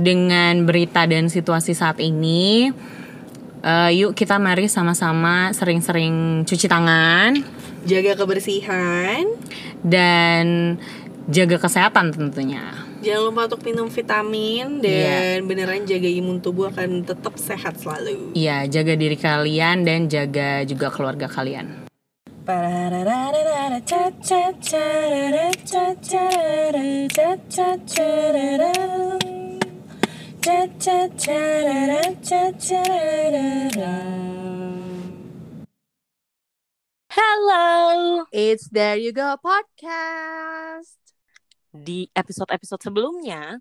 dengan berita dan situasi saat ini, uh, yuk kita mari sama-sama sering-sering cuci tangan, jaga kebersihan, dan jaga kesehatan tentunya. Jangan lupa untuk minum vitamin dan yeah. beneran jaga imun tubuh akan tetap sehat selalu. Iya, jaga diri kalian dan jaga juga keluarga kalian. Hello, it's There You Go podcast. Di episode-episode sebelumnya,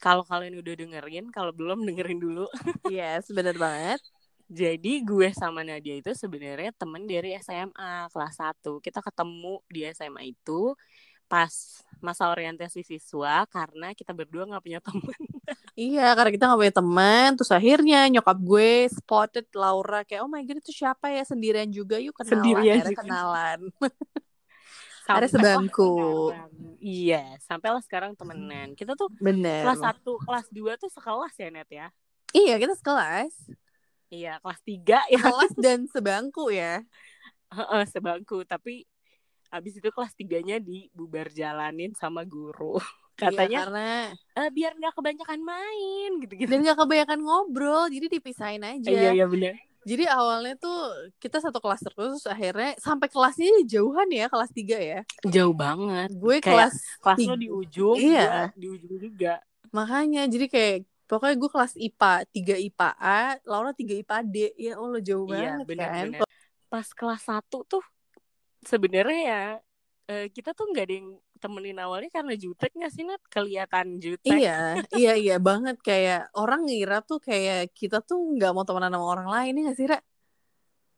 kalau kalian udah dengerin, kalau belum dengerin dulu. yes, bener banget. Jadi gue sama Nadia itu sebenarnya temen dari SMA kelas 1. Kita ketemu di SMA itu pas masa orientasi siswa karena kita berdua nggak punya teman. Iya, karena kita nggak punya teman. Terus akhirnya nyokap gue spotted Laura kayak oh my god itu siapa ya sendirian juga yuk kenalan. Sendirian juga. kenalan. Sampai ada sebangku. Iya, sampailah sekarang temenan. Kita tuh Bener. kelas satu kelas dua tuh sekelas ya Net ya. Iya, kita sekelas. Iya, kelas tiga ya. Kelas dan sebangku ya. Heeh, sebangku, tapi Abis itu kelas tiganya dibubar jalanin sama guru. Katanya iya, karena e, biar nggak kebanyakan main gitu-gitu. Dan nggak kebanyakan ngobrol, jadi dipisahin aja. Iya iya benar. Jadi awalnya tuh kita satu kelas terus, akhirnya sampai kelasnya jauhan ya, kelas tiga ya. Jauh banget. Gue kelas kelas lo di ujung, iya. di ujung juga. Makanya jadi kayak pokoknya gue kelas IPA tiga IPA A, Laura tiga IPA D. Ya Allah jauh iya, banget bener, kan. Bener. Pas kelas satu tuh sebenarnya ya uh, kita tuh nggak ada yang temenin awalnya karena jutek nggak sih Nat? kelihatan jutek iya iya iya banget kayak orang ngira tuh kayak kita tuh nggak mau temenan sama orang lain ya nggak sih Ra?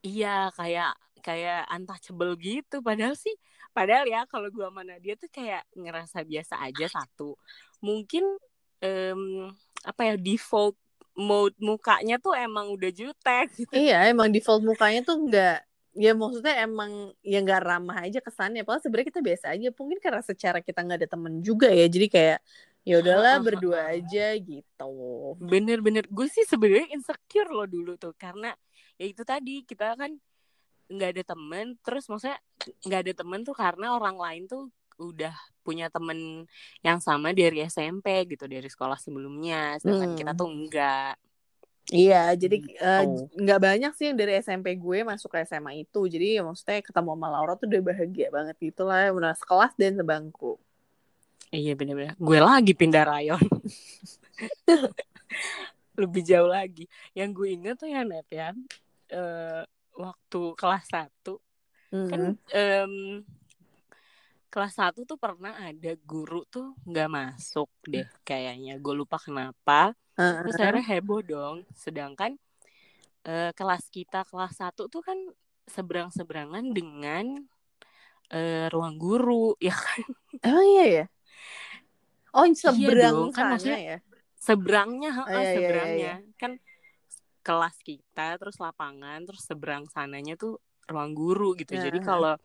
iya kayak kayak untouchable gitu padahal sih padahal ya kalau gua mana dia tuh kayak ngerasa biasa aja satu mungkin um, apa ya default mode mukanya tuh emang udah jutek gitu. iya emang default mukanya tuh nggak ya maksudnya emang ya nggak ramah aja kesannya. Padahal sebenarnya kita biasa aja. Mungkin karena secara kita nggak ada temen juga ya. Jadi kayak ya udahlah berdua aja gitu. Bener-bener gue sih sebenarnya insecure loh dulu tuh. Karena ya itu tadi kita kan nggak ada temen. Terus maksudnya nggak ada temen tuh karena orang lain tuh udah punya temen yang sama dari SMP gitu dari sekolah sebelumnya. Sedangkan hmm. kita tuh enggak Iya, jadi eh, nggak uh, banyak sih yang dari SMP gue masuk ke SMA itu. Jadi ya maksudnya ketemu sama Laura tuh udah bahagia banget gitu lah, benar sekelas dan sebangku. Iya bener-bener. Gue lagi pindah rayon. Lebih jauh lagi. Yang gue inget tuh ya Net ya, uh, waktu kelas 1 mm -hmm. kan um, kelas 1 tuh pernah ada guru tuh nggak masuk deh kayaknya. Gue lupa kenapa Terus akhirnya heboh dong. Sedangkan uh, kelas kita kelas satu tuh kan seberang-seberangan dengan uh, ruang guru, ya kan? Emang iya ya? Oh, seberang iya dong, kan maksudnya ya? Seberangnya, oh, iya, seberangnya. Iya, iya. Kan kelas kita, terus lapangan, terus seberang sananya tuh ruang guru gitu. Jadi kalau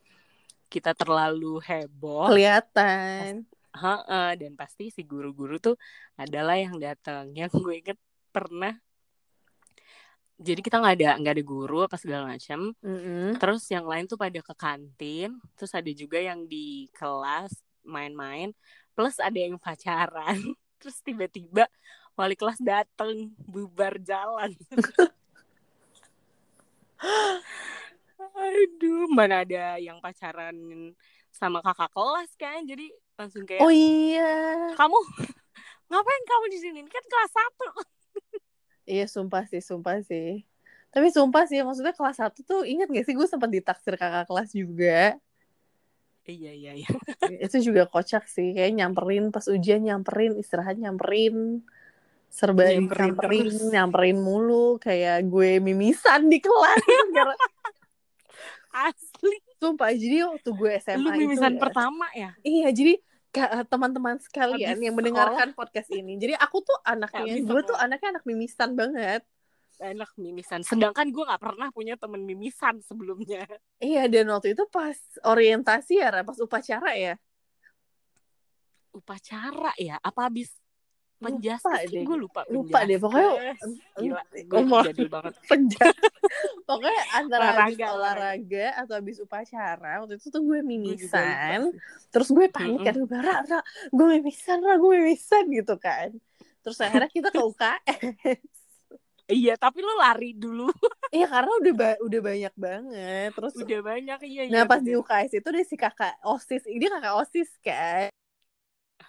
kita terlalu heboh, kelihatan. Ha, dan pasti si guru-guru tuh adalah yang datang. Yang gue inget pernah jadi kita nggak ada nggak ada guru apa segala macam mm-hmm. terus yang lain tuh pada ke kantin terus ada juga yang di kelas main-main plus ada yang pacaran. Terus tiba-tiba wali kelas dateng bubar jalan aduh mana ada yang pacaran sama kakak kelas kan? Jadi langsung kayak oh iya. Kamu ngapain kamu di sini? Kan kelas satu. Iya sumpah sih sumpah sih. Tapi sumpah sih maksudnya kelas satu tuh inget gak sih gue sempat ditaksir kakak kelas juga? Iya iya iya. Itu juga kocak sih kayak nyamperin pas ujian nyamperin istirahat nyamperin serba nyamperin, nyamperin, nyamperin mulu kayak gue mimisan di kelas asli Sumpah, jadi waktu gue SMA Lu mimisan itu, ya, pertama ya? Iya, jadi eh, teman-teman sekalian Habis yang mendengarkan sekolah. podcast ini. Jadi aku tuh anaknya, gue tuh anaknya anak mimisan banget. Anak mimisan. Sedangkan gue gak pernah punya temen mimisan sebelumnya. Iya, dan waktu itu pas orientasi ya, pas upacara ya. Upacara ya? Apa habis penjaskas gue lupa lupa deh pokoknya gila gue jadul banget. penjaskas pokoknya antara olahraga, olahraga. atau habis upacara waktu itu tuh gue mimisan. terus gue panik kan gue ra, ra gue mimisan ra gue mimisan gitu kan. Terus akhirnya kita ke UKS Iya, tapi lu lari dulu. iya, karena udah ba udah banyak banget. Terus udah banyak iya. Nah, iya, pas di UKS itu deh si kakak OSIS, ini kakak OSIS kan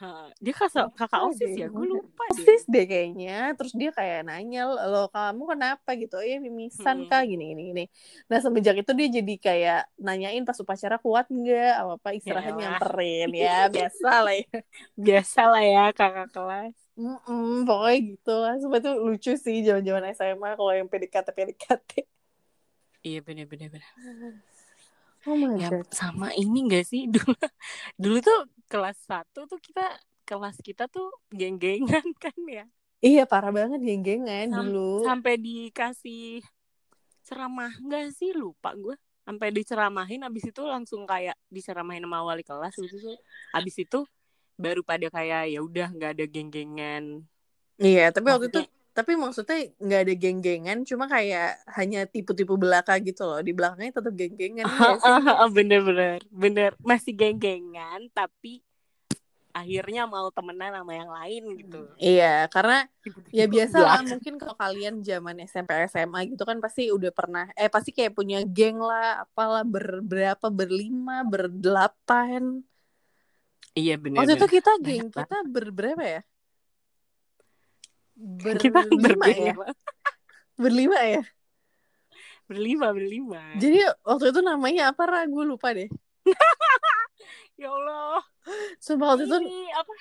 dia kakak kakak osis ya? Gue lupa osis deh. deh kayaknya. Terus dia kayak nanya lo kamu kenapa? gitu. Oh ya mimisan hmm. kah gini gini gini. Nah semenjak itu dia jadi kayak nanyain pas upacara kuat nggak? Apa apa istirahat ya. nyamperin. Ya biasa lah ya. Biasa lah ya kakak kelas. Mm -mm, pokoknya gitu lah. Itu lucu sih zaman-zaman SMA kalau yang PDKT PDKT iya bener bener. Bener Oh my ya, God. sama ini gak sih? Dulu dulu tuh kelas satu tuh kita kelas kita tuh geng-gengan kan ya? Iya parah banget geng-gengan Sam dulu. sampai dikasih ceramah gak sih? Lupa gue sampai diceramahin abis itu langsung kayak diceramahin sama wali kelas gitu tuh abis itu baru pada kayak ya udah nggak ada geng-gengan. Iya tapi Maksudnya, waktu itu tapi maksudnya nggak ada geng-gengan cuma kayak hanya tipu-tipu belaka gitu loh. Di belakangnya tetap geng-gengan bener-bener bener masih geng-gengan tapi akhirnya mau temenan sama yang lain gitu. Iya karena ya biasa lah mungkin kalau kalian zaman SMP SMA gitu kan pasti udah pernah eh pasti kayak punya geng lah apalah berberapa berlima berdelapan. Iya bener waktu itu kita geng kita berberapa ya Ber kita berlima ya berlima. Ya? Berlima berlima. Jadi waktu itu namanya apa ragu lupa deh. Ya Allah. Sumpah waktu itu apa?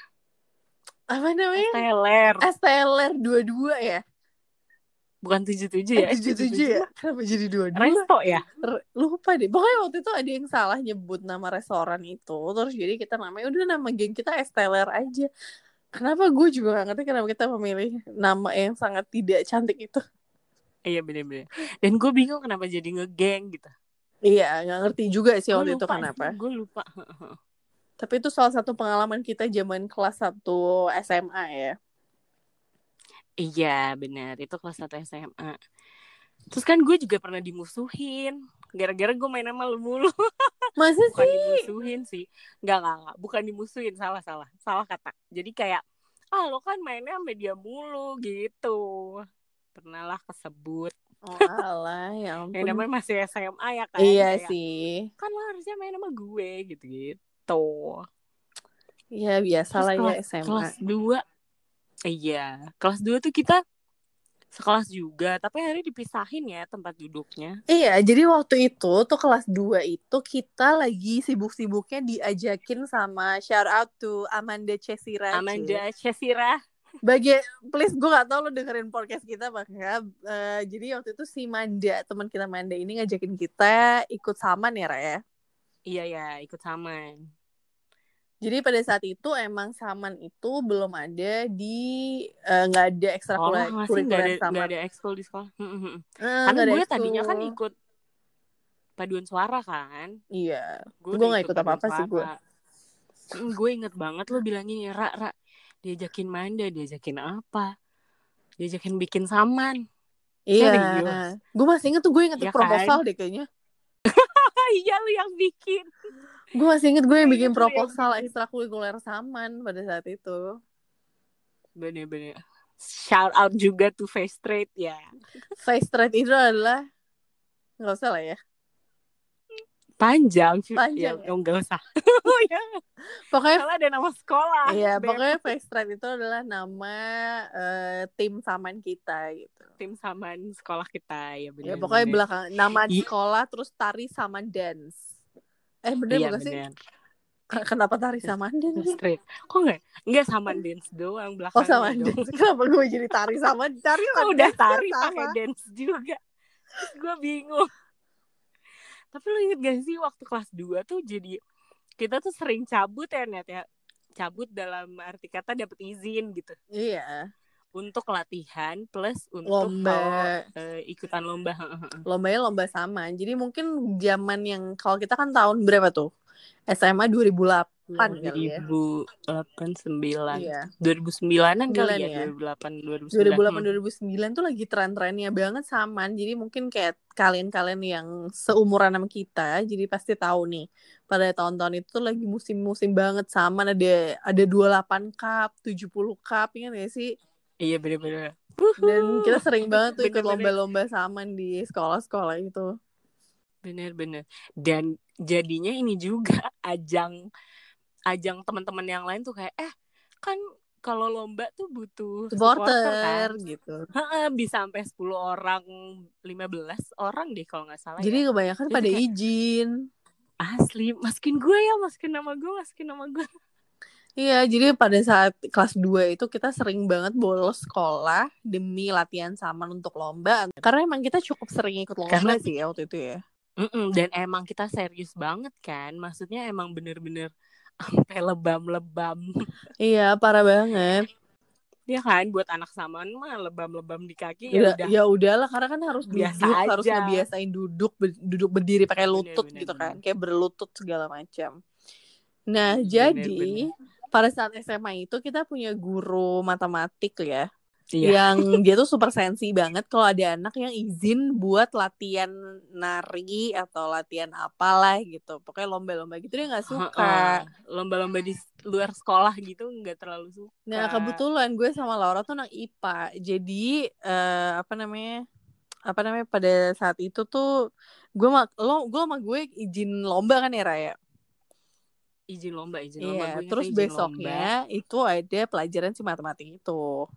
Apa namanya? STLR STLR dua dua ya? Bukan tujuh tujuh ya? tujuh tujuh ya kenapa jadi dua dua resto ya? Lupa deh. Pokoknya waktu itu ada yang salah nyebut nama restoran itu. Terus jadi kita namanya udah nama geng kita STLR aja Kenapa gue juga gak ngerti kenapa kita memilih nama yang sangat tidak cantik itu. Iya bener-bener. Dan gue bingung kenapa jadi ngegeng gitu. Iya, gak ngerti juga sih waktu itu kenapa. Gue lupa. Tapi itu salah satu pengalaman kita zaman kelas 1 SMA ya. Iya benar, itu kelas 1 SMA. Terus kan gue juga pernah dimusuhin. Gara-gara gue main sama lu mulu. Masa bukan sih? dimusuhin sih. Nggak nggak nggak. Bukan dimusuhin. Salah salah. Salah kata. Jadi kayak ah lo kan mainnya sama dia mulu gitu. Pernah lah kesebut. Oh alah ya ampun. Yang namanya masih SMA ya kan. Iya kayak, sih. Kan lo harusnya main sama gue gitu-gitu. Iya biasa lah ya SMA. Kelas 2 Iya, kelas 2 tuh kita sekelas juga tapi hari dipisahin ya tempat duduknya. Iya jadi waktu itu tuh kelas 2 itu kita lagi sibuk-sibuknya diajakin sama shout out to Amanda Cesira Amanda Cesira. Bagi please gue gak tau lo dengerin podcast kita apa enggak. Uh, jadi waktu itu si Manda teman kita Manda ini ngajakin kita ikut saman ya Raya? Iya ya ikut saman jadi pada saat itu emang saman itu belum ada di eh, nggak uh, ada ekstra oh, kurikuler sama. Gak ada ekskul di sekolah. Uh, Karena gue tadinya kan ikut paduan suara kan. Iya. Gue gak ikut apa-apa sih gue. gue inget banget lo bilangin ya, Ra, Ra, diajakin manda, diajakin apa? Diajakin bikin saman. Iya. Gue masih inget tuh gue inget ya proposal kan? deh kayaknya. iya lu yang bikin gue masih inget gue yang bikin proposal ekstrakurikuler saman pada saat itu. Bener-bener. Shout out juga to face trade ya. Face trade itu adalah nggak usah lah ya. Panjang panjang ya, ya? nggak usah. Ya. pokoknya Soalnya ada nama sekolah. Iya pokoknya face trade itu adalah nama uh, tim saman kita gitu. Tim saman sekolah kita ya benar ya pokoknya belakang nama sekolah terus tari saman dance eh bener iya, bukan sih Kenapa tari saman dance? Straight. Kok enggak? Enggak saman dance doang belakang. Oh saman dance. Kenapa gue jadi tari sama tari? Kok udah tari pakai dance juga. gue bingung tapi lo inget gak sih waktu kelas 2 tuh jadi kita tuh sering cabut ya net ya cabut dalam arti kata dapet izin gitu iya untuk latihan plus untuk lomba. uh, ikutan lomba lombanya lomba sama. Jadi mungkin zaman yang kalau kita kan tahun berapa tuh? SMA 2008 kali ya. 2008 9 iya. 2009an kali ya, ya. 2008 2008 2009 tuh lagi tren-trennya banget saman jadi mungkin kayak kalian-kalian yang seumuran sama kita jadi pasti tahu nih pada tahun-tahun itu lagi musim-musim banget sama. Ada ada 28 cup 70 cup ya gak sih iya bener-bener dan kita sering banget tuh ikut lomba-lomba saman di sekolah-sekolah itu bener-bener dan jadinya ini juga ajang ajang teman-teman yang lain tuh kayak eh kan kalau lomba tuh butuh supporter, supporter kan? gitu. bisa sampai 10 orang, 15 orang deh kalau nggak salah. Jadi ya. kebanyakan Jadi pada kayak, izin. Asli, masukin gue ya, masukin nama gue, masukin nama gue. Iya, jadi pada saat kelas 2 itu kita sering banget bolos sekolah demi latihan sama untuk lomba. Karena emang kita cukup sering ikut lomba Karena, sih ya waktu itu ya. Mm-mm, dan emang kita serius banget kan, maksudnya emang bener-bener sampai lebam-lebam. Iya, parah banget. Ya kan, buat anak saman mah lebam-lebam di kaki ya, udah. Ya udahlah, karena kan harus Biasa duduk, aja. harus ngebiasain duduk, duduk berdiri pakai lutut bener, gitu kan, kayak berlutut segala macam. Nah, bener, jadi bener. Pada saat SMA itu kita punya guru matematik ya Iya. Yang dia tuh super sensi banget kalau ada anak yang izin buat latihan nari atau latihan apalah gitu. Pokoknya lomba-lomba gitu dia nggak suka. Lomba-lomba di luar sekolah gitu nggak terlalu suka. Nah kebetulan gue sama Laura tuh anak IPA. Jadi uh, apa namanya? Apa namanya pada saat itu tuh gue lo gue sama gue izin lomba kan ya Raya izin lomba izin iya, lomba gue terus besoknya lomba. itu ada pelajaran si matematik itu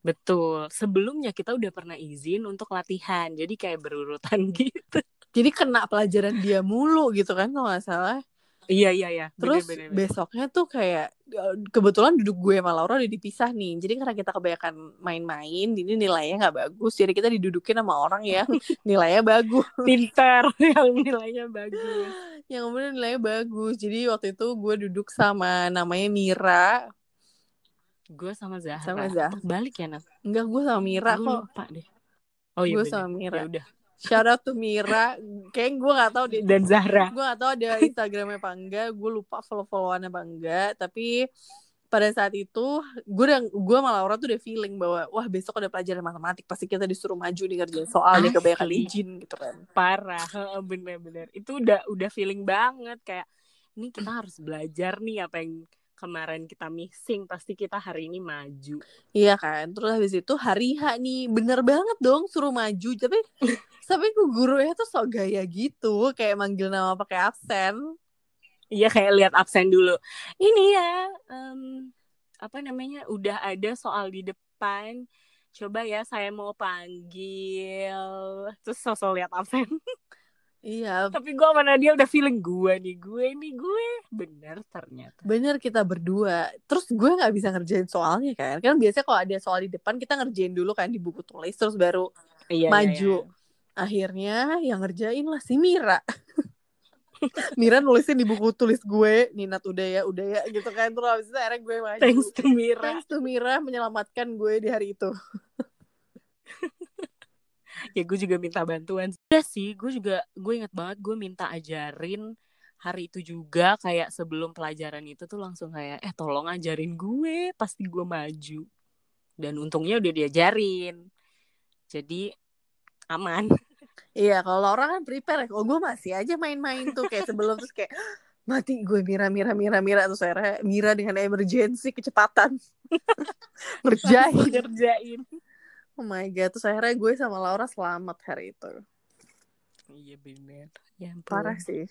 Betul. Sebelumnya kita udah pernah izin untuk latihan. Jadi kayak berurutan gitu. Jadi kena pelajaran dia mulu gitu kan kalau nggak salah. Iya iya iya. Terus bener, bener, besoknya tuh kayak kebetulan duduk gue sama Laura udah dipisah nih. Jadi karena kita kebanyakan main-main, ini nilainya nggak bagus. Jadi kita didudukin sama orang yang nilainya bagus. Pinter yang nilainya bagus. Yang kemudian nilainya bagus. Jadi waktu itu gue duduk sama namanya Mira Gue sama Zahra. Sama Zahra. Balik ya, Nat? Enggak, gue sama Mira kok. lupa deh. Oh iya, Gue sama Mira. Ya udah. Shout out to Mira. Kayak gue gak tau deh. Dan Zahra. Gue gak tau ada Instagramnya apa enggak. Gue lupa follow-followannya apa enggak. Tapi pada saat itu gue udah gue sama Laura tuh udah feeling bahwa wah besok ada pelajaran matematik pasti kita disuruh maju nih kerjain soal nih kebanyakan izin gitu kan parah bener-bener itu udah udah feeling banget kayak ini kita harus belajar nih apa yang kemarin kita missing pasti kita hari ini maju. Iya kan? Terus habis itu hari H nih bener banget dong suruh maju tapi tapi guru ya tuh sok gaya gitu kayak manggil nama pakai absen. Iya kayak lihat absen dulu. Ini ya um, apa namanya udah ada soal di depan. Coba ya saya mau panggil. Terus sosok lihat absen Iya. Tapi gue sama Nadia udah feeling gue nih, gue nih gue bener ternyata. Bener kita berdua. Terus gue nggak bisa ngerjain soalnya kan? Kan biasanya kalau ada soal di depan kita ngerjain dulu kan di buku tulis, terus baru iya, iya maju. Iya, iya. Akhirnya yang ngerjain lah si Mira. Mira nulisnya di buku tulis gue, Ninat udah ya, udah ya gitu kan. Terus habis itu akhirnya gue maju. Thanks to Mira. Thanks to Mira menyelamatkan gue di hari itu. ya gue juga minta bantuan. Udah sih gue juga gue inget banget gue minta ajarin hari itu juga kayak sebelum pelajaran itu tuh langsung kayak eh tolong ajarin gue pasti gue maju. Dan untungnya udah diajarin. Jadi aman. Iya kalau orang kan prepare kalau gue masih aja main-main tuh kayak sebelum terus kayak mati gue mira mira mira mira. Terus akhirnya mira dengan emergency kecepatan. Ngerjain ngerjain Oh my god, terus akhirnya gue sama Laura selamat hari itu. Iya bener. Ya, parah sih.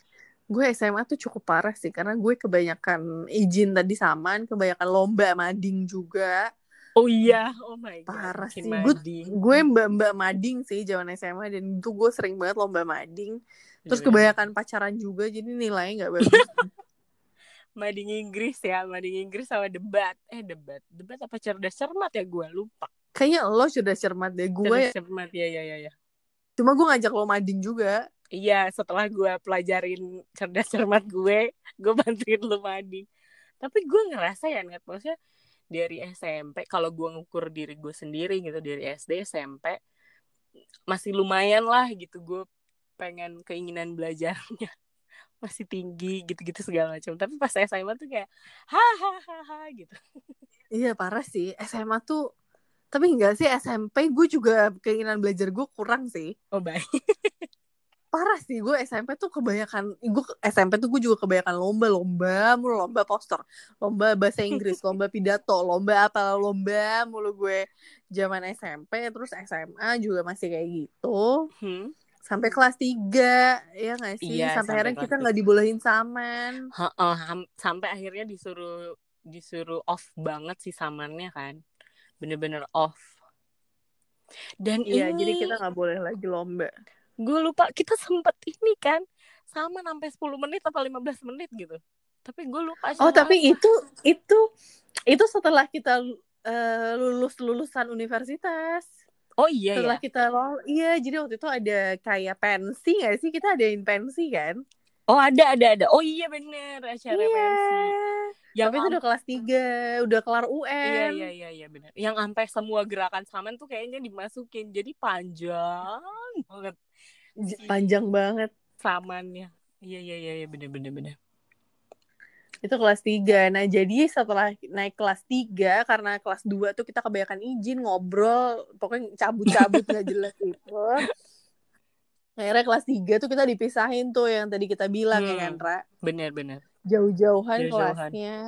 Gue SMA tuh cukup parah sih karena gue kebanyakan izin tadi saman, kebanyakan lomba mading juga. Oh iya, oh my god. Parah sih. Gue, gue mbak-mbak mading sih zaman SMA dan itu gue sering banget lomba mading. Terus iya, kebanyakan pacaran juga jadi nilainya nggak bagus. mading Inggris ya, mading Inggris sama debat. Eh debat, debat apa cerdas cermat ya gue lupa. Kayaknya lo sudah cermat deh gue. Cerdas cermat ya ya ya ya. Cuma gue ngajak lo mading juga. Iya, setelah gue pelajarin cerdas cermat gue, gue bantuin lo mading. Tapi gue ngerasa ya, nggak maksudnya dari SMP, kalau gue ngukur diri gue sendiri gitu dari SD SMP masih lumayan lah gitu gue pengen keinginan belajarnya masih tinggi gitu-gitu segala macam tapi pas SMA tuh kayak hahaha gitu iya parah sih SMA tuh tapi enggak sih SMP gue juga keinginan belajar gue kurang sih. Oh baik. Parah sih gue SMP tuh kebanyakan gue SMP tuh gue juga kebanyakan lomba lomba mulu lomba poster lomba bahasa Inggris lomba pidato lomba apa lomba mulu gue. Zaman SMP terus SMA juga masih kayak gitu. Hmm. sampai kelas 3 ya gak sih? Iya, sampai, akhirnya kita nggak dibolehin saman. Ha -ha, sampai akhirnya disuruh disuruh off banget sih samannya kan bener-bener off dan iya ini... jadi kita nggak boleh lagi lomba gue lupa kita sempet ini kan sama sampai 10 menit atau 15 menit gitu tapi gue lupa oh tapi apa. itu itu itu setelah kita uh, lulus lulusan universitas Oh iya Setelah ya. kita lol, iya jadi waktu itu ada kayak pensi gak sih? Kita adain pensi kan? Oh ada ada ada. Oh iya bener acara iya. pensi. Yang Tapi itu udah kelas 3, udah kelar UN. Iya iya iya iya benar. Yang sampai semua gerakan saman tuh kayaknya dimasukin. Jadi panjang banget panjang banget samannya iya iya iya, iya bener bener bener itu kelas 3 nah jadi setelah naik kelas 3 karena kelas 2 tuh kita kebanyakan izin ngobrol pokoknya cabut-cabut gak jelas itu akhirnya kelas 3 tuh kita dipisahin tuh yang tadi kita bilang hmm, ya kan Ra bener bener jauh-jauhan Jauh kelasnya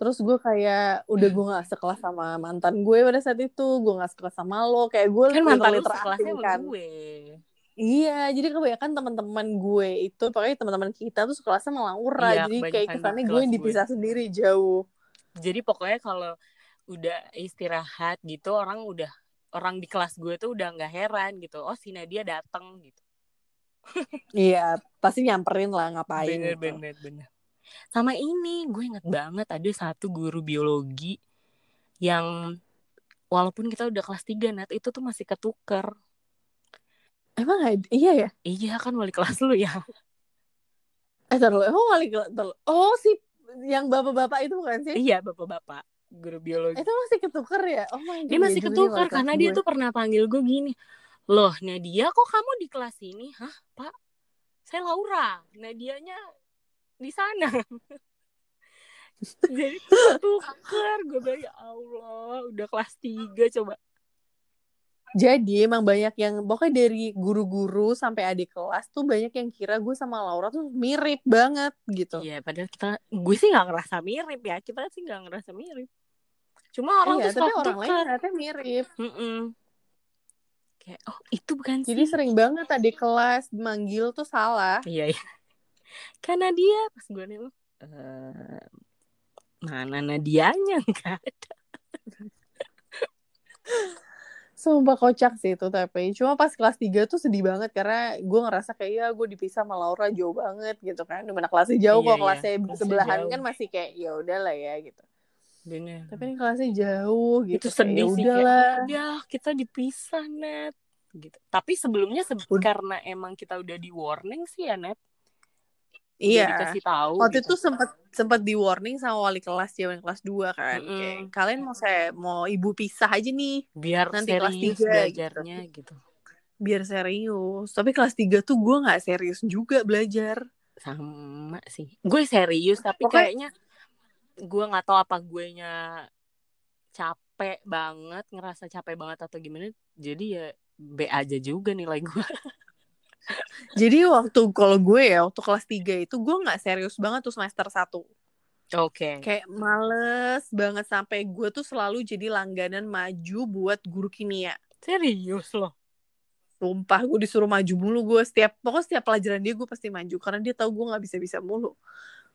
terus gue kayak udah gue gak sekelas sama mantan gue pada saat itu gue gak sekelas sama lo kayak gue kan mantan lo sekelasnya kan. gue Iya, jadi kebanyakan teman-teman gue itu, pokoknya teman-teman kita tuh sekelasnya sama Laura, iya, jadi kayak kesannya gue yang dipisah gue. sendiri jauh. Jadi pokoknya kalau udah istirahat gitu, orang udah orang di kelas gue tuh udah nggak heran gitu. Oh, si Nadia datang gitu. iya, pasti nyamperin lah ngapain. Bener, gitu. bener, bener. Sama ini, gue inget banget ada satu guru biologi yang walaupun kita udah kelas 3, Nat, itu tuh masih ketuker Emang iya ya? Iya kan wali kelas lu ya. Eh terlalu, emang wali kelas Oh si yang bapak-bapak itu bukan sih? Iya bapak-bapak guru biologi. Itu masih ketuker ya? Oh my God. Dia masih ketuker karena dia tuh pernah panggil gue gini. Loh Nadia kok kamu di kelas ini? Hah pak? Saya Laura. Nadianya di sana. Jadi ketuker gue bilang ya Allah udah kelas 3 coba jadi emang banyak yang pokoknya dari guru-guru sampai adik kelas tuh banyak yang kira gue sama Laura tuh mirip banget gitu. Iya, padahal kita gue sih nggak ngerasa mirip ya. Kita sih nggak ngerasa mirip. Cuma orang iya, tuh tapi orang lain ternyata mirip. Mm -mm. Kayak oh itu bukan Jadi sih. sering banget adik kelas manggil tuh salah. Iya, iya. Karena dia pas gue nih uh, mana Nadianya nggak ada. Sumpah kocak sih itu tapi cuma pas kelas 3 tuh sedih banget karena gue ngerasa kayak ya gue dipisah sama Laura jauh banget gitu kan di mana kelasnya jauh iya, kok iya. kelasnya sebelahan jauh. kan masih kayak ya udahlah ya gitu Bener. tapi ini kelasnya jauh gitu itu sedih ya sih udahlah ya kita dipisah net gitu tapi sebelumnya se karena emang kita udah di warning sih ya net Iya. Dikasih tahu. Waktu gitu. itu sempat sempat di warning sama wali kelas ya, kelas 2 kan. Mm -hmm. Kayak kalian mau saya mau ibu pisah aja nih. Biar nanti kelas 3 gitu. belajarnya gitu. gitu. Biar serius. Tapi kelas 3 tuh gue nggak serius juga belajar. Sama sih. Gue serius tapi Pokoknya... kayaknya gue nggak tahu apa gue nya capek banget, ngerasa capek banget atau gimana. Jadi ya B aja juga nilai gue. Jadi waktu kalau gue ya waktu kelas 3 itu gue nggak serius banget tuh semester 1. Oke. Okay. Kayak males banget sampai gue tuh selalu jadi langganan maju buat guru kimia. Serius loh. Sumpah gue disuruh maju mulu gue setiap pokoknya setiap pelajaran dia gue pasti maju karena dia tahu gue nggak bisa bisa mulu.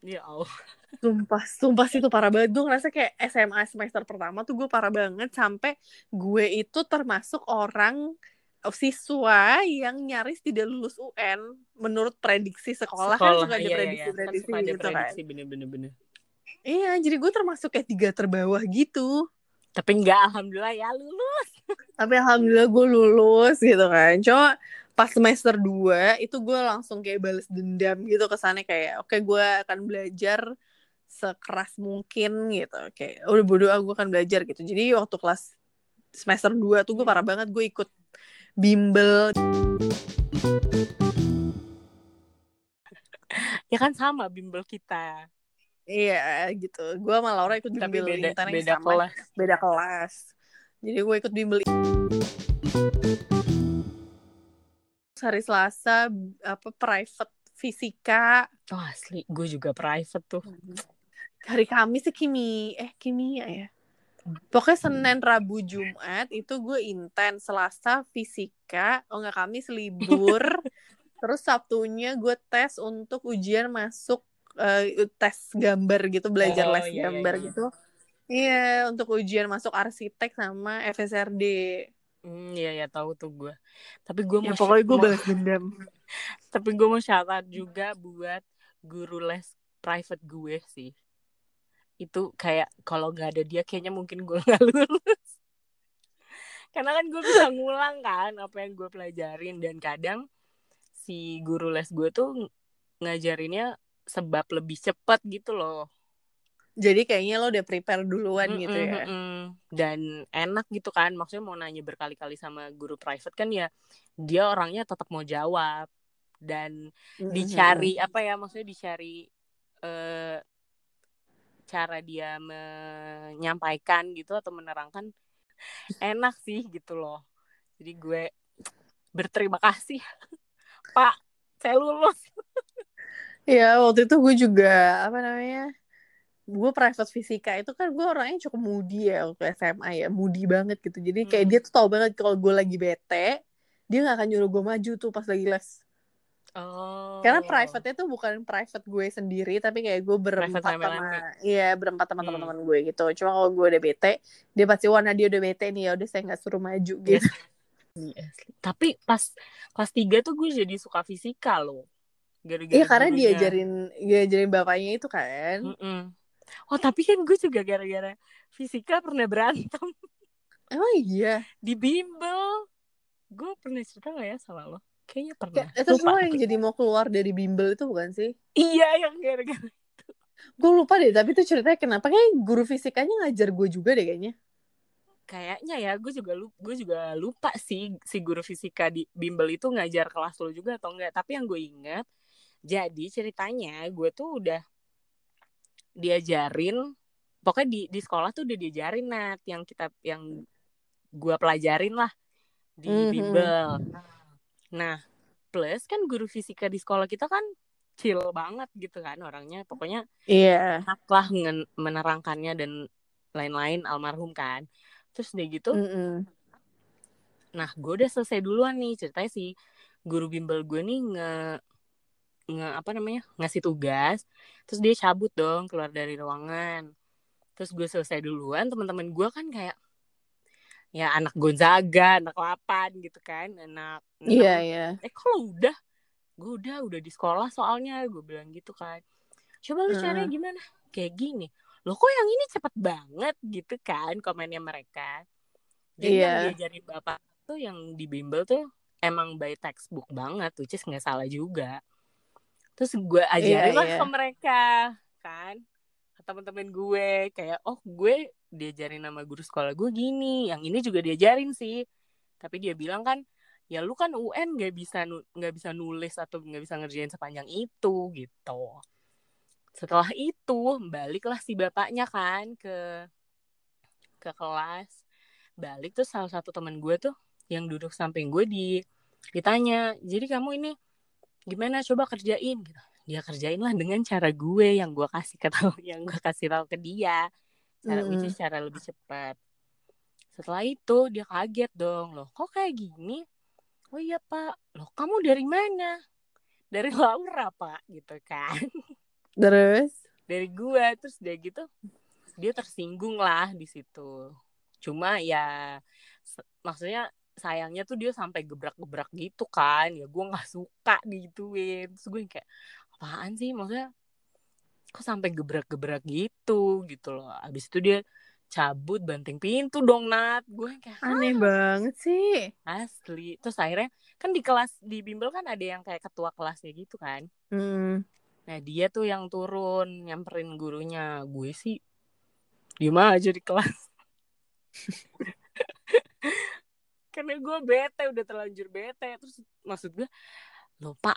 Ya Allah. Sumpah, sumpah sih itu parah banget. Gue ngerasa kayak SMA semester pertama tuh gue parah banget sampai gue itu termasuk orang siswa yang nyaris tidak lulus UN menurut prediksi sekolah, kan sekolah kan suka ada prediksi iya, prediksi kan gitu prediksi, kan. Bener, bener, Iya, jadi gue termasuk kayak tiga terbawah gitu. Tapi enggak, alhamdulillah ya lulus. Tapi alhamdulillah gue lulus gitu kan. Cuma pas semester 2 itu gue langsung kayak balas dendam gitu ke sana kayak oke okay, gue akan belajar sekeras mungkin gitu. Kayak udah bodo ah gue akan belajar gitu. Jadi waktu kelas semester 2 tuh gue parah banget gue ikut bimbel. Ya kan sama bimbel kita. Iya gitu. Gue sama Laura ikut bimbel Tapi beda, beda sama. kelas. Beda kelas. Jadi gue ikut bimbel hari Selasa apa private fisika. Oh asli. Gue juga private tuh. Hari Kamis sih kimi eh kimia ya. Pokoknya Senin Rabu Jumat itu gue intens. Selasa fisika oh nggak Kamis libur. Terus Sabtunya gue tes untuk ujian masuk uh, tes gambar gitu belajar Oh, les iya, iya, gambar iya. gitu. Iya untuk ujian masuk arsitek sama FSRD hmm iya ya tahu tuh gue tapi gue ya mau pokoknya gue balas dendam. Tapi gue mau syarat juga buat guru les private gue sih. Itu kayak kalau nggak ada dia kayaknya mungkin gue nggak lulus. Karena kan gue bisa ngulang kan apa yang gue pelajarin. Dan kadang si guru les gue tuh ng- ngajarinnya sebab lebih cepet gitu loh jadi kayaknya lo udah prepare duluan gitu Mm-mm, ya. mm-mm. dan enak gitu kan maksudnya mau nanya berkali-kali sama guru private kan ya dia orangnya tetap mau jawab. Dan dicari apa ya maksudnya dicari eh, cara dia menyampaikan gitu atau menerangkan enak sih gitu loh. Jadi gue berterima kasih. Pak saya lulus. Ya waktu itu gue juga apa namanya gue private fisika itu kan gue orangnya cukup moody ya waktu SMA ya moody banget gitu jadi kayak Hmm. dia tuh tau banget kalau gue lagi bete dia nggak akan nyuruh gue maju tuh pas lagi les oh karena private-nya tuh bukan private gue sendiri tapi kayak gue berempat Private sama iya berempat sama Hmm. teman-teman gue gitu cuma kalau gue udah bete dia pasti warna dia udah bete nih ya udah saya nggak suruh maju Yes. gitu Iya, asli. tapi pas kelas 3 tuh gue jadi suka fisika loh gara-gara iya karena diajarin diajarin bapaknya itu kan Mm-mm. Oh tapi kan gue juga gara-gara fisika pernah berantem emang iya di bimbel. Gue pernah cerita gak ya sama lo? Kayaknya pernah. Kayak, terus Lupa lo yang jadi mau keluar dari bimbel itu bukan sih Iya yang gara-gara. gue lupa deh tapi tuh ceritanya kenapa kayak guru fisikanya ngajar gue juga deh kayaknya Kayaknya ya gue juga lupa, gue juga lupa sih si guru fisika di bimbel itu ngajar kelas lo juga atau enggak. Tapi yang gue ingat jadi ceritanya gue tuh udah diajarin pokoknya di di sekolah tuh udah diajarin nat yang kita yang gue pelajarin lah di Mhm. bimbel. Nah, plus kan guru fisika di sekolah kita kan chill banget gitu kan orangnya. Pokoknya iya enak lah menerangkannya dan lain-lain almarhum kan. Terus udah gitu, Mm-mm. nah gue udah selesai duluan nih ceritanya sih guru bimbel gue nih nge nge apa namanya ngasih tugas terus dia cabut dong keluar dari ruangan. Terus gue selesai duluan teman-teman gue kan kayak ya anak Gonzaga anak lapan gitu kan anak iya enam. iya. eh kalau udah? Gue udah udah di sekolah soalnya gue bilang gitu kan. Coba lu caranya gimana? Kayak gini lo kok yang ini cepet banget? gitu kan komennya mereka. Jadi yang Iya. diajarin bapak tuh yang di bimbel tuh emang by textbook banget which is nggak salah juga terus gue ajarin Iya, lah iya. ke mereka kan. Ke teman-teman gue kayak oh gue diajarin sama guru sekolah gue gini yang ini juga diajarin sih. Tapi dia bilang kan ya lu kan UN nggak bisa nggak bisa nulis atau nggak bisa ngerjain sepanjang itu gitu. Setelah itu baliklah si bapaknya kan ke ke kelas. Balik tuh salah satu teman gue tuh yang duduk samping gue di ditanya jadi kamu ini gimana? Coba kerjain gitu. Dia kerjain lah dengan cara gue yang gue kasih ke tahu yang gue kasih tahu ke dia. Cara which Mm-mm. is cara lebih cepat. Setelah itu dia kaget dong. Loh kok kayak gini? Oh iya pak. Loh kamu dari mana? Dari Laura pak gitu kan. Terus? Dari gue terus dia gitu dia tersinggung lah di situ. Cuma ya maksudnya sayangnya tuh dia sampai gebrak-gebrak gitu kan ya gue nggak suka digituin. Terus gue kayak apaan sih? Maksudnya kok sampai gebrak-gebrak gitu? Gitu loh. Abis itu dia cabut banting pintu dong Nat. Gue kayak aneh banget sih. Asli. Terus akhirnya kan di kelas di bimbel kan ada yang kayak ketua kelasnya gitu kan. Hmm. Nah dia tuh yang turun nyamperin gurunya. Gue sih diem aja di kelas. Karena gue bete udah terlanjur bete. Terus maksud gue, lo pak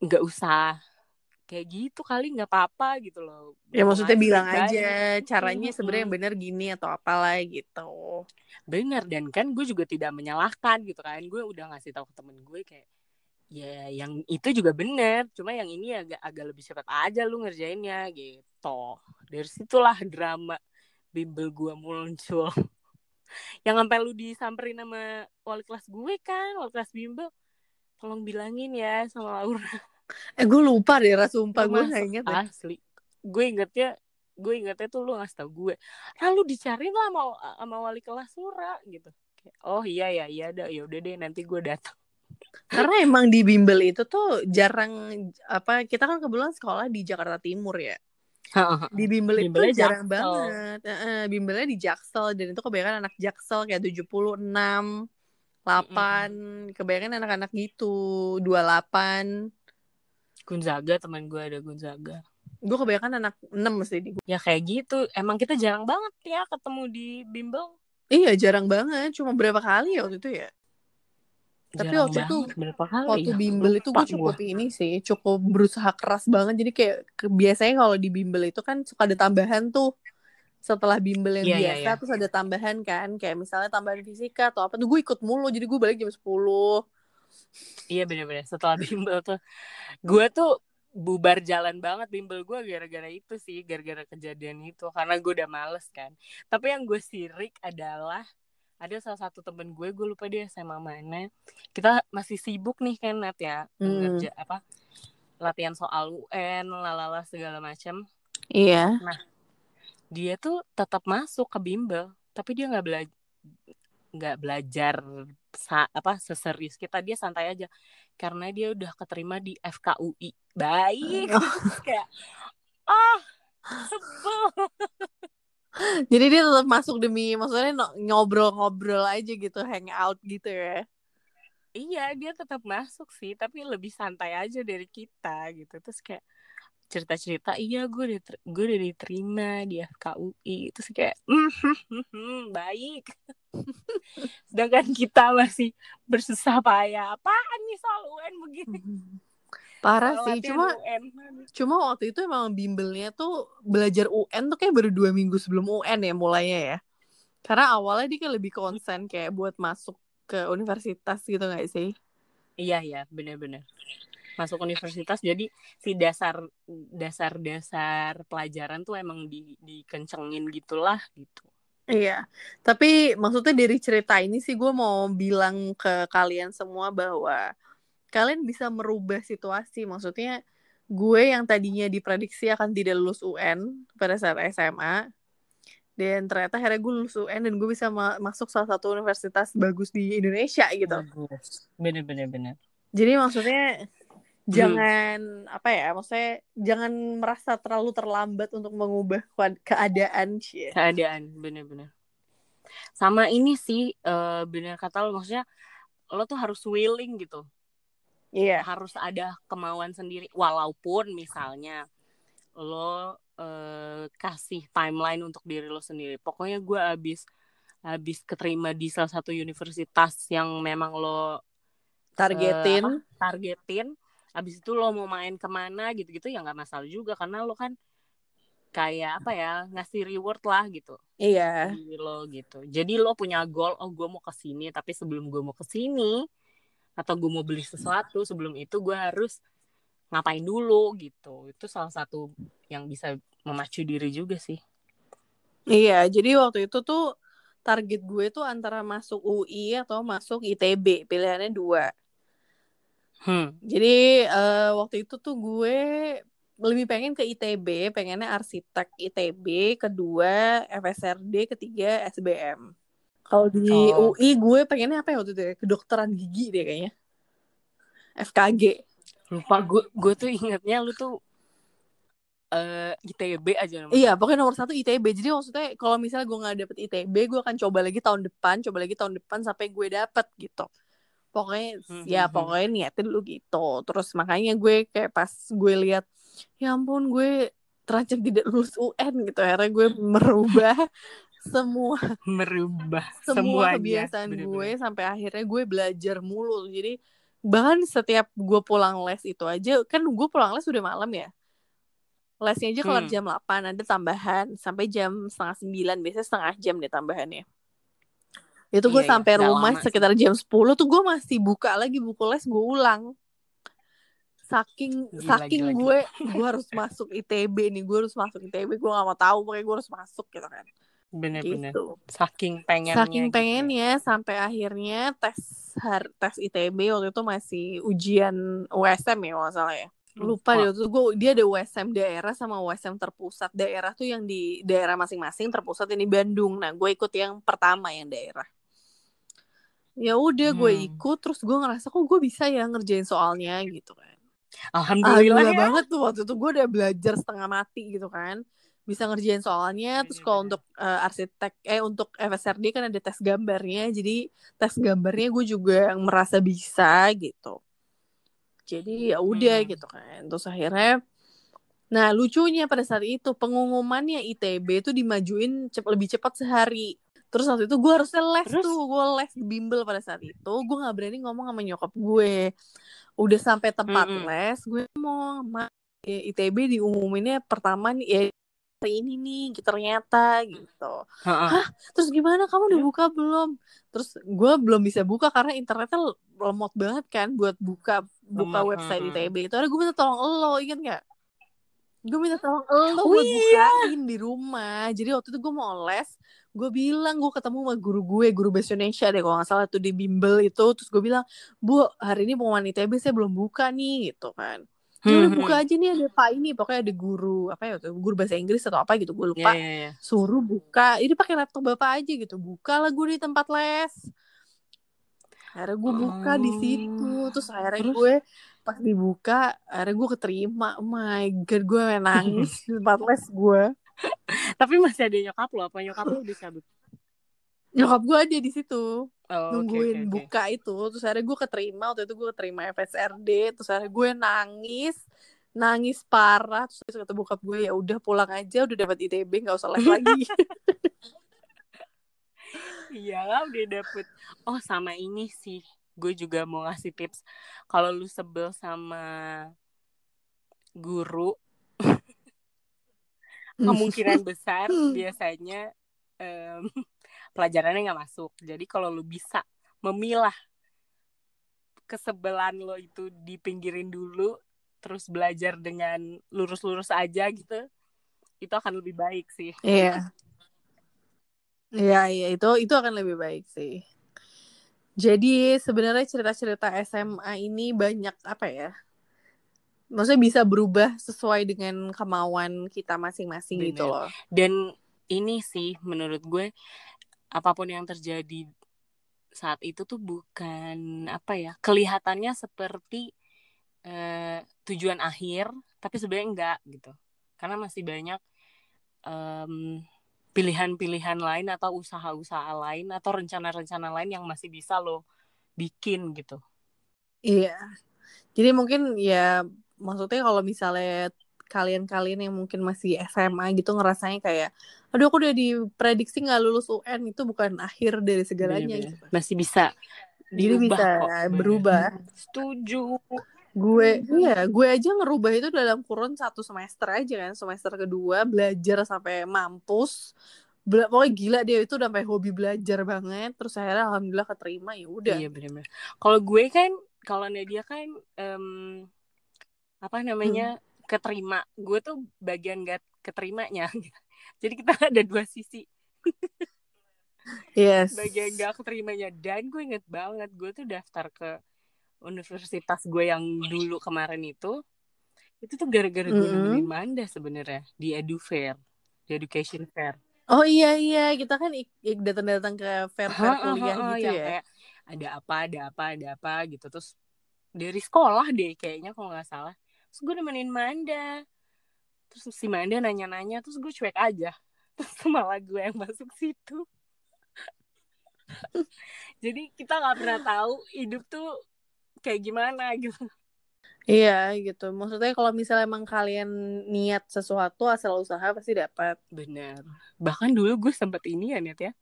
nggak usah kayak gitu kali nggak apa-apa gitu loh. Ya maksudnya bilang aja caranya sebenarnya yang benar gini atau apalah gitu. Benar dan kan gue juga tidak menyalahkan gitu kan. Gue udah ngasih tahu ke temen gue kayak ya yang itu juga bener cuma yang ini agak agak lebih cepat aja lu ngerjainnya gitu. Dari situlah drama bimbel gue muncul yang sampai lu disamperin sama wali kelas gue kan wali kelas bimbel. Tolong bilangin ya sama Laura. Eh gue lupa deh rasa sumpah gue gak inget deh. asli. Gue ingetnya gue ingetnya tuh lu ngasih tau gue. Lalu dicariin lah sama, sama wali kelas Laura gitu. Oh iya ya iya dah ya udah deh nanti gue datang. Karena emang di bimbel itu tuh jarang apa kita kan kebetulan sekolah di Jakarta Timur ya di bimbel itu Bimbelnya jarang Jaksel. banget. Uh, bimbelnya di Jaksel. Dan itu kebanyakan anak Jaksel kayak 76 8 mm kebanyakan anak-anak gitu 28 Gunzaga teman gue ada Gunzaga gue kebanyakan anak 6 sih di ya kayak gitu. Emang kita jarang banget ya ketemu di bimbel. Iya jarang banget. Cuma berapa kali ya waktu itu ya tapi waktu itu waktu ya? bimbel itu gue cukup gua. ini sih cukup berusaha keras banget. Jadi kayak biasanya kalau di bimbel itu kan suka ada tambahan tuh setelah bimbel yang yeah, iya, biasa yeah, yeah. terus ada tambahan kan. Kayak misalnya tambahan fisika atau apa tuh gue ikut mulu. Jadi gue balik jam 10 iya bener-bener. Setelah bimbel tuh gue tuh bubar jalan banget bimbel gue gara-gara itu sih gara-gara kejadian itu. Karena gue udah males kan. Tapi yang gue sirik adalah ada salah satu temen gue gue lupa dia SMA mana. Kita masih sibuk nih kan Nat ya hmm. ngerja apa latihan soal UN lalala segala macam iya. Nah dia tuh tetap masuk ke bimbel tapi dia nggak belajar nggak belajar sa apa seserius kita. Dia santai aja karena dia udah keterima di FKUI baik. Oh. kayak ah sebel jadi dia tetap masuk demi maksudnya ngobrol-ngobrol aja gitu, hang out gitu ya. Iya, dia tetap masuk sih, tapi lebih santai aja dari kita gitu. Terus kayak cerita-cerita, iya gue udah gue udah diterima di FKUI. Terus kayak mm, baik. Sedangkan kita masih bersusah payah. Apaan nih soal UN begini? Parah sih, cuma UN. cuma waktu itu emang bimbelnya tuh belajar UN tuh kayak baru dua minggu sebelum UN ya mulainya ya. Karena awalnya dia kayak lebih konsen kayak buat masuk ke universitas gitu gak sih? Iya iya, bener-bener. Masuk universitas jadi si dasar dasar dasar pelajaran tuh emang di dikencengin gitulah gitu. Iya, tapi maksudnya dari cerita ini sih gue mau bilang ke kalian semua bahwa kalian bisa merubah situasi. Maksudnya gue yang tadinya diprediksi akan tidak lulus UN pada saat SMA dan ternyata akhirnya gue lulus UN dan gue bisa ma masuk salah satu universitas bagus di Indonesia gitu. Bener bener bener. Jadi maksudnya hmm. jangan apa ya maksudnya jangan merasa terlalu terlambat untuk mengubah keadaan sih keadaan bener bener. Sama ini sih uh, bener kata lo maksudnya lo tuh harus willing gitu Iya. Harus ada kemauan sendiri walaupun misalnya lo uh, kasih timeline untuk diri lo sendiri. Pokoknya gue abis habis keterima di salah satu universitas yang memang lo targetin, uh, targetin. Abis itu lo mau main ke mana gitu-gitu ya nggak masalah juga karena lo kan kayak apa ya ngasih reward lah gitu iya lo gitu jadi lo punya goal oh gue mau ke sini tapi sebelum gue mau ke sini atau gue mau beli sesuatu sebelum itu gue harus ngapain dulu gitu. Itu salah satu yang bisa memacu diri juga sih. Iya jadi waktu itu tuh target gue tuh antara masuk UI atau masuk ITB pilihannya dua. Hmm. jadi uh, waktu itu tuh gue lebih pengen ke ITB pengennya arsitek ITB kedua FSRD ketiga SBM kalau di oh. UI gue pengennya apa ya waktu itu ya? Kedokteran gigi deh kayaknya. FKG. Lupa gue gue tuh ingetnya lu tuh uh, eh, ITB aja nomor Iya, pokoknya nomor satu ITB. Jadi maksudnya kalau misalnya gue nggak dapet ITB, gue akan coba lagi tahun depan, coba lagi tahun depan sampai gue dapet gitu. Pokoknya hmm, ya hmm, hmm. pokoknya niatin dulu gitu. Terus makanya gue kayak pas gue lihat ya ampun gue terancam tidak lulus UN gitu akhirnya gue merubah semua merubah semua semuanya. kebiasaan Bener -bener. gue sampai akhirnya gue belajar mulu jadi bahkan setiap gue pulang les itu aja kan gue pulang les udah malam ya lesnya aja kelar hmm. jam 8 ada tambahan sampai jam setengah sembilan biasanya setengah jam deh tambahannya itu gue iya, iya. sampai iya. rumah sekitar jam 10 tuh gue masih buka lagi buku les gue ulang saking gila, saking gila, gue gue harus masuk ITB nih gue harus masuk ITB gue gak mau tahu pokoknya gue harus masuk gitu kan bener-bener. Gitu. saking pengennya saking pengennya gitu. sampai akhirnya tes har, tes ITB waktu itu masih ujian USM ya kalau salah ya. Lupa deh waktu gue dia ada USM daerah sama USM terpusat. Daerah tuh yang di daerah masing-masing terpusat ini Bandung. Nah gue ikut yang pertama yang daerah. Ya udah hmm. gue ikut terus gue ngerasa kok gue bisa ya ngerjain soalnya? Gitu kan. Alhamdulillah, alhamdulillah ya. banget tuh waktu itu. Gue udah belajar setengah mati gitu kan bisa ngerjain soalnya. Terus kalau untuk uh, arsitek eh untuk FSRD kan ada tes gambarnya. Jadi tes gambarnya gue juga yang merasa bisa gitu. Jadi ya udah hmm. gitu kan. Terus akhirnya nah lucunya pada saat itu pengumumannya ITB itu dimajuin cep lebih cepat sehari. Terus waktu itu gue harusnya les terus? tuh gue les di bimbel pada saat itu. Gue nggak berani ngomong sama nyokap gue. Udah sampai tempat -hmm. les gue mau sama ITB diumuminnya pertama nih ya ini nih gitu ternyata gitu. Hah terus gimana? Kamu udah iya. buka belum? Terus gue belum bisa buka karena internetnya lemot banget kan buat buka buka Lemot, website ITB itu ada gue minta tolong lo inget nggak? Gue minta tolong lo oh, buat iya. bukain di rumah. Jadi waktu itu gue mau les gue bilang gue ketemu sama guru gue guru bahasa Indonesia deh kalau nggak salah tuh di bimbel itu. Terus gue bilang bu hari ini pengumuman ITB saya belum buka nih gitu kan Ya udah buka aja nih ada pak ini pokoknya ada guru apa ya guru bahasa Inggris atau apa gitu gue lupa yeah, yeah, yeah. suruh buka ini pakai laptop bapak aja gitu buka lah gue di tempat les akhirnya gue buka oh. di situ terus akhirnya terus? gue pas dibuka akhirnya gue keterima oh my god gue nangis di tempat les gue tapi masih ada nyokap lo apa nyokap lo udah cabut nyokap gue ada di situ oh, nungguin okay, okay, buka itu terus akhirnya gue keterima waktu itu gue keterima FSRD terus akhirnya gue nangis nangis parah terus kata bokap gue ya udah pulang aja udah dapat ITB nggak usah les lagi. Iya udah dapet. Oh sama ini sih gue juga mau ngasih tips. Kalau lu sebel sama guru kemungkinan besar biasanya um, pelajarannya nggak masuk. Jadi kalau lu bisa memilah kesebelan lo itu dipinggirin dulu terus belajar dengan lurus-lurus aja gitu itu akan lebih baik sih. Iya. Iya iya itu itu akan lebih baik sih. Jadi sebenarnya cerita-cerita SMA ini banyak apa ya maksudnya bisa berubah sesuai dengan kemauan kita masing-masing gitu loh. Dan ini sih menurut gue apa pun yang terjadi saat itu tuh bukan apa ya kelihatannya seperti uh, tujuan akhir tapi sebenarnya enggak gitu. Karena masih banyak um, pilihan-pilihan lain atau usaha-usaha lain atau rencana-rencana lain yang masih bisa lo bikin gitu. Iya. Jadi mungkin ya maksudnya kalau misalnya kalian-kalian yang mungkin masih SMA gitu ngerasanya kayak aduh aku udah diprediksi nggak lulus UN itu bukan akhir dari segalanya gitu. masih bisa jadi bisa kok. berubah. Setuju. Gue iya gue aja ngerubah itu dalam kurun satu semester aja kan semester kedua belajar sampai mampus. Bela pokoknya gila dia itu udah sampai hobi belajar banget terus akhirnya alhamdulillah keterima ya udah. Iya benar kalau gue kan kalau Nadia kan um, apa namanya hmm keterima. Gue tuh bagian gak keterimanya. Jadi kita ada dua sisi. Yes. Bagian gak keterimanya. Dan gue inget banget gue tuh daftar ke universitas gue yang dulu kemarin itu itu tuh gara-gara gue mm -hmm. nemenin Manda sebenarnya di edu fair di education fair. Oh iya iya. Kita kan datang-datang ke fair fair kuliah ha, ha, gitu ya? kayak ada apa ada apa ada apa gitu. Terus dari sekolah deh kayaknya kalau nggak salah terus gue nemenin Manda terus si Manda nanya-nanya terus gue cuek aja terus malah gue yang masuk situ jadi kita nggak pernah tahu hidup tuh kayak gimana gitu Iya gitu. Maksudnya kalau misalnya emang kalian niat sesuatu asal usaha pasti dapat. Benar. Bahkan dulu gue sempat ini ya niat ya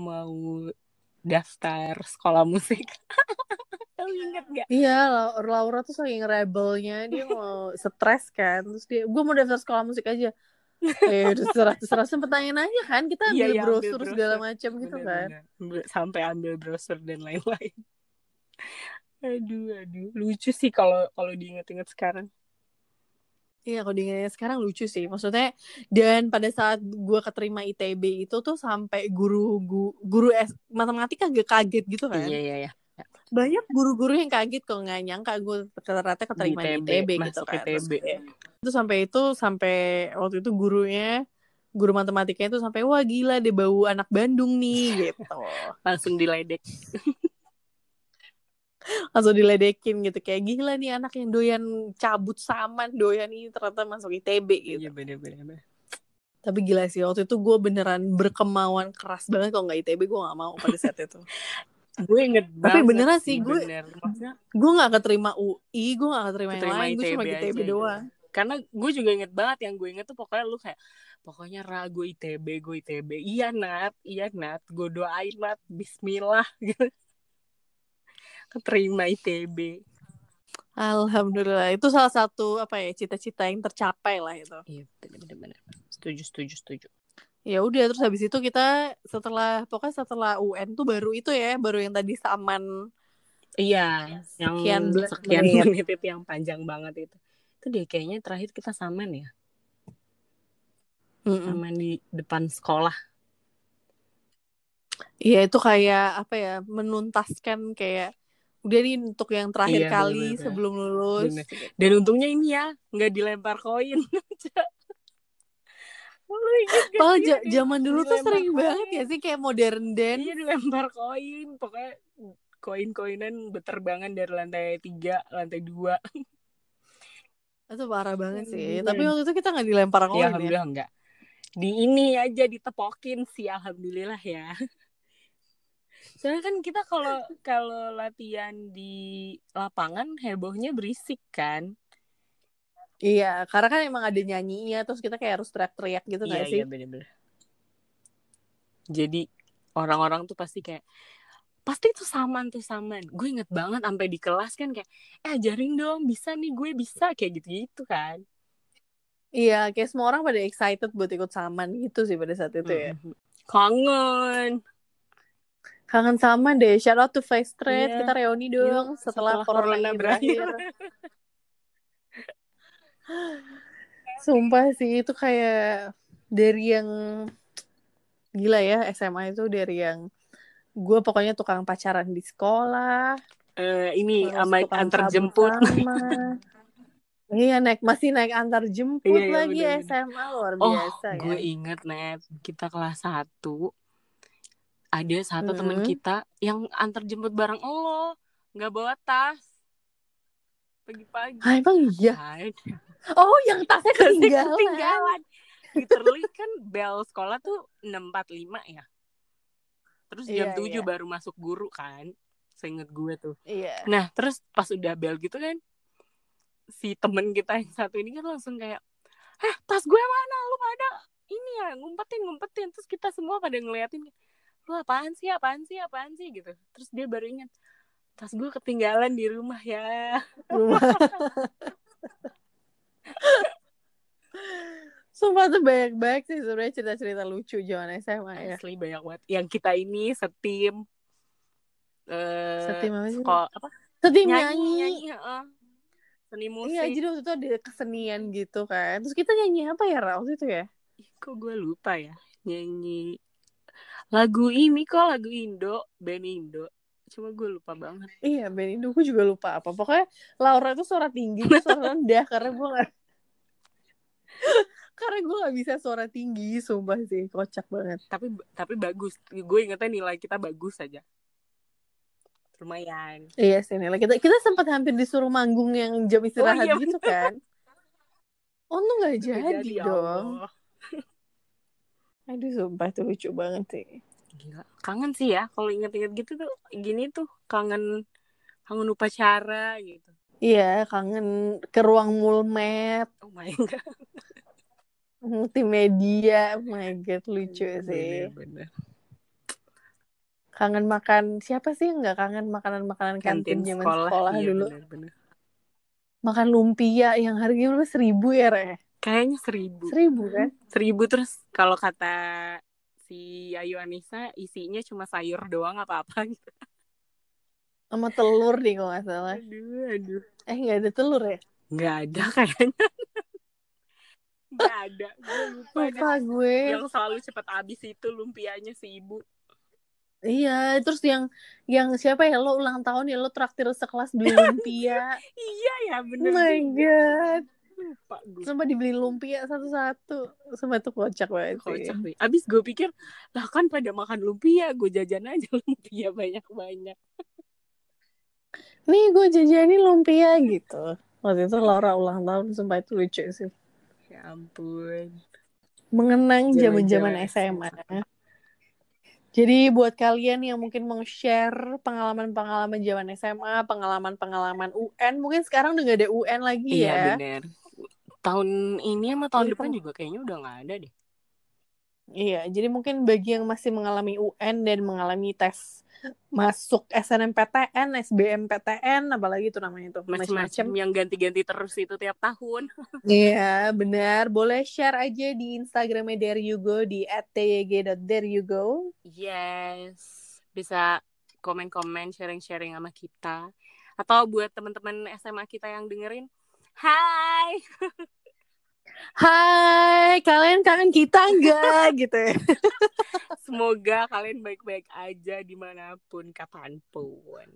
mau daftar sekolah musik. Tahu inget Enggak. Iya, Laura tuh saking rebelnya dia mau stres kan. Terus dia, gue mau daftar sekolah musik aja. eh terserah terserah sempet nanya-nanya kan kita ambil Iya, iya, ambil brosur brosur. segala macam gitu kan. Sampai ambil browser dan lain-lain. aduh, aduh. Lucu sih kalau kalau diinget-inget sekarang. Iya kalau diingatnya sekarang lucu sih maksudnya dan pada saat gue keterima ITB itu tuh sampai guru guru, guru S, matematika agak kaget gitu kan Iya, iya, iya. Banyak guru-guru yang kaget kok nggak nyangka gue ternyata keterima di ITB, ITB, gitu kan ITB. Itu sampai itu sampai waktu itu gurunya guru matematikanya itu sampai wah gila deh bau anak Bandung nih gitu Langsung diledek. langsung diledekin gitu kayak gila nih anak yang doyan cabut saman doyan ini ternyata masuk ITB gitu Iya, bener-bener. tapi gila sih waktu itu gue beneran berkemauan keras banget kalau nggak ITB gue nggak mau pada saat itu Gue inget Tapi beneran sih, gue- bener. Maksudnya, gue nggak keterima UI gue nggak keterima, Keterima yang lain gue cuma ITB gitu. doang. Karena gue juga inget banget yang gue inget tuh pokoknya lu kayak pokoknya ragu ITB gue ITB iya Nat. Iya Nat. Gue doain Nat. Bismillah gitu. Keterima ITB Alhamdulillah. Itu salah satu apa ya cita-cita yang tercapai lah itu. Iya bener setuju setuju setuju ya udah terus habis itu kita setelah pokoknya setelah UN tuh baru itu ya baru yang tadi saman iya yang Sekian sekian menit. menit itu yang panjang banget itu itu deh kayaknya terakhir kita saman ya Mm-mm. saman di depan sekolah Iya itu kayak apa ya menuntaskan kayak udah nih untuk yang terakhir Iya, kali bener-bener. sebelum lulus. Bener. dan untungnya ini ya nggak dilempar koin Padahal zaman dulu tuh sering koin? banget ya sih kayak modern dance. Iya dilempar koin, pokoknya koin-koinan berterbangan dari lantai tiga, lantai dua. Itu parah banget sih. Bener. Tapi waktu itu kita nggak dilempar Ya, koin ya. alhamdulillah enggak. Di ini aja ditepokin sih, alhamdulillah ya. Soalnya kan kita kalau kalau latihan di lapangan hebohnya berisik kan. Iya, karena kan emang ada nyanyinya terus kita kayak harus teriak-teriak gitu iya nggak sih? iya bener-bener. Jadi orang-orang tuh pasti kayak pasti tuh saman tuh saman. Gue inget banget sampai di kelas kan kayak eh ajarin dong bisa nih gue bisa kayak gitu-gitu kan. Iya, kayak semua orang pada excited buat ikut saman gitu sih pada saat itu ya. Mhm. Kangen. Kangen saman deh. Shout out to Face Trade. Iya. Kita reuni dong Yuk, setelah, setelah corona corona berakhir. berakhir. Sumpah sih itu kayak dari yang gila ya SMA itu dari yang gue pokoknya tukang pacaran di sekolah, Eh, ini sama antar jemput. sama. iya naik masih naik antar jemput Iya, iya, lagi bener-bener. SMA luar Oh, biasa gue ya. inget net kita kelas 1 ada satu temen Mhm. kita yang antar jemput bareng lo nggak bawa tas pagi-pagi Ah, emang iya. Ada. Oh, yang tasnya ketinggalan. ketinggalan literally kan bel sekolah tuh 6.45 ya terus jam 7 iya. baru masuk guru kan seinget gue tuh Iya. nah terus pas udah bel gitu kan si temen kita yang satu ini kan langsung kayak eh tas gue mana lu pada ini ya ngumpetin ngumpetin terus kita semua pada ngeliatin lu apaan sih apaan sih apaan sih gitu terus dia baru ingat tas gue ketinggalan di rumah ya Sumpah tuh banyak-banyak sih sebenarnya cerita-cerita lucu zaman SMA ya. asli banyak banget yang kita ini setim eh Setim apa sih? sekolah apa Setim nyanyi nyanyi. nyanyi heeh. seni musik Iya, jadi waktu itu ada kesenian gitu kan. Terus kita nyanyi apa ya Ra, waktu itu ya? Kok gue lupa ya nyanyi lagu ini kok lagu Indo band Indo cuma gue lupa banget Iya, band Indo gue juga lupa apa. Pokoknya Laura itu suara tinggi, gue suara rendah karena gue gak... karena gue gak bisa suara tinggi, sumpah sih. Kocak banget. tapi tapi bagus gue ingetnya nilai kita bagus aja lumayan Iya sih, Nila. Kita, kita sempat hampir disuruh manggung yang jam istirahat iya, gitu kan. Untung gak Nggak jadi, ya dong. Allah. Aduh, sumpah itu lucu banget sih. Gila. kangen sih ya kalau inget-inget gitu tuh gini tuh kangen kangen upacara gitu Iya, kangen ke ruang mulmet, oh my god multimedia. Oh my God, lucu sih. bener-bener kangen makan siapa sih nggak kangen makanan makanan kantin, kantin zaman sekolah, sekolah iya, dulu bener, bener. makan lumpia yang harganya berapa seribu ya re kayaknya seribu seribu kan seribu terus kalau kata si Ayu Anissa isinya cuma sayur doang apa apa gitu sama telur nih kalau nggak salah. Aduh aduh. Eh nggak ada telur ya? Nggak ada kayaknya. Nggak ada. Gue lupa, lupa gue. Yang selalu cepat habis itu lumpianya si ibu. Iya, terus yang yang siapa ya? Lo ulang tahun ya lo traktir sekelas beli lumpia. iya ya bener. Oh my god. Lupa gue. Sampai dibeli lumpia satu-satu. Sampai tuh kocak banget. Kocak sih. Abis gue pikir, lah kan pada makan lumpia, gue jajan aja lumpia banyak-banyak. Nih gue jajanin lumpia gitu. Waktu itu Laura ulang tahun, sampai itu lucu sih. Ya ampun. Mengenang zaman-zaman SMA. Jadi buat kalian yang mungkin mau share pengalaman-pengalaman zaman SMA, pengalaman-pengalaman UN, mungkin sekarang udah gak ada UN lagi iya, ya. Iya bener. Tahun ini sama tahun depan juga kayaknya udah gak ada deh. Iya, jadi mungkin bagi yang masih mengalami UN dan mengalami tes masuk SNMPTN, SBMPTN, apalagi itu namanya itu macam-macam yang ganti-ganti terus itu tiap tahun. Iya, benar. Boleh share aja di Instagramnya There You Go di @tyg.thereyougo. Yes, bisa komen-komen, sharing-sharing sama kita. Atau buat teman-teman SMA kita yang dengerin, Hai. Hai, kalian kangen kita enggak gitu ya. Semoga kalian baik-baik aja di mana pun, kapan pun.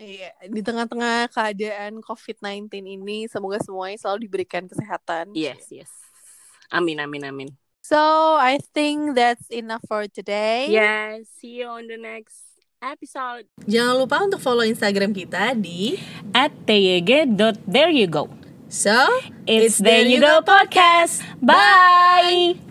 Iya, di tengah-tengah keadaan COVID-19 ini, semoga semuanya selalu diberikan kesehatan. Yes, yes. Amin, amin, amin. So, I think that's enough for today. Yes, see you on the next episode. Jangan lupa untuk follow Instagram kita di tyg.thereyougo. So, it's, it's There You Go Podcast. Bye.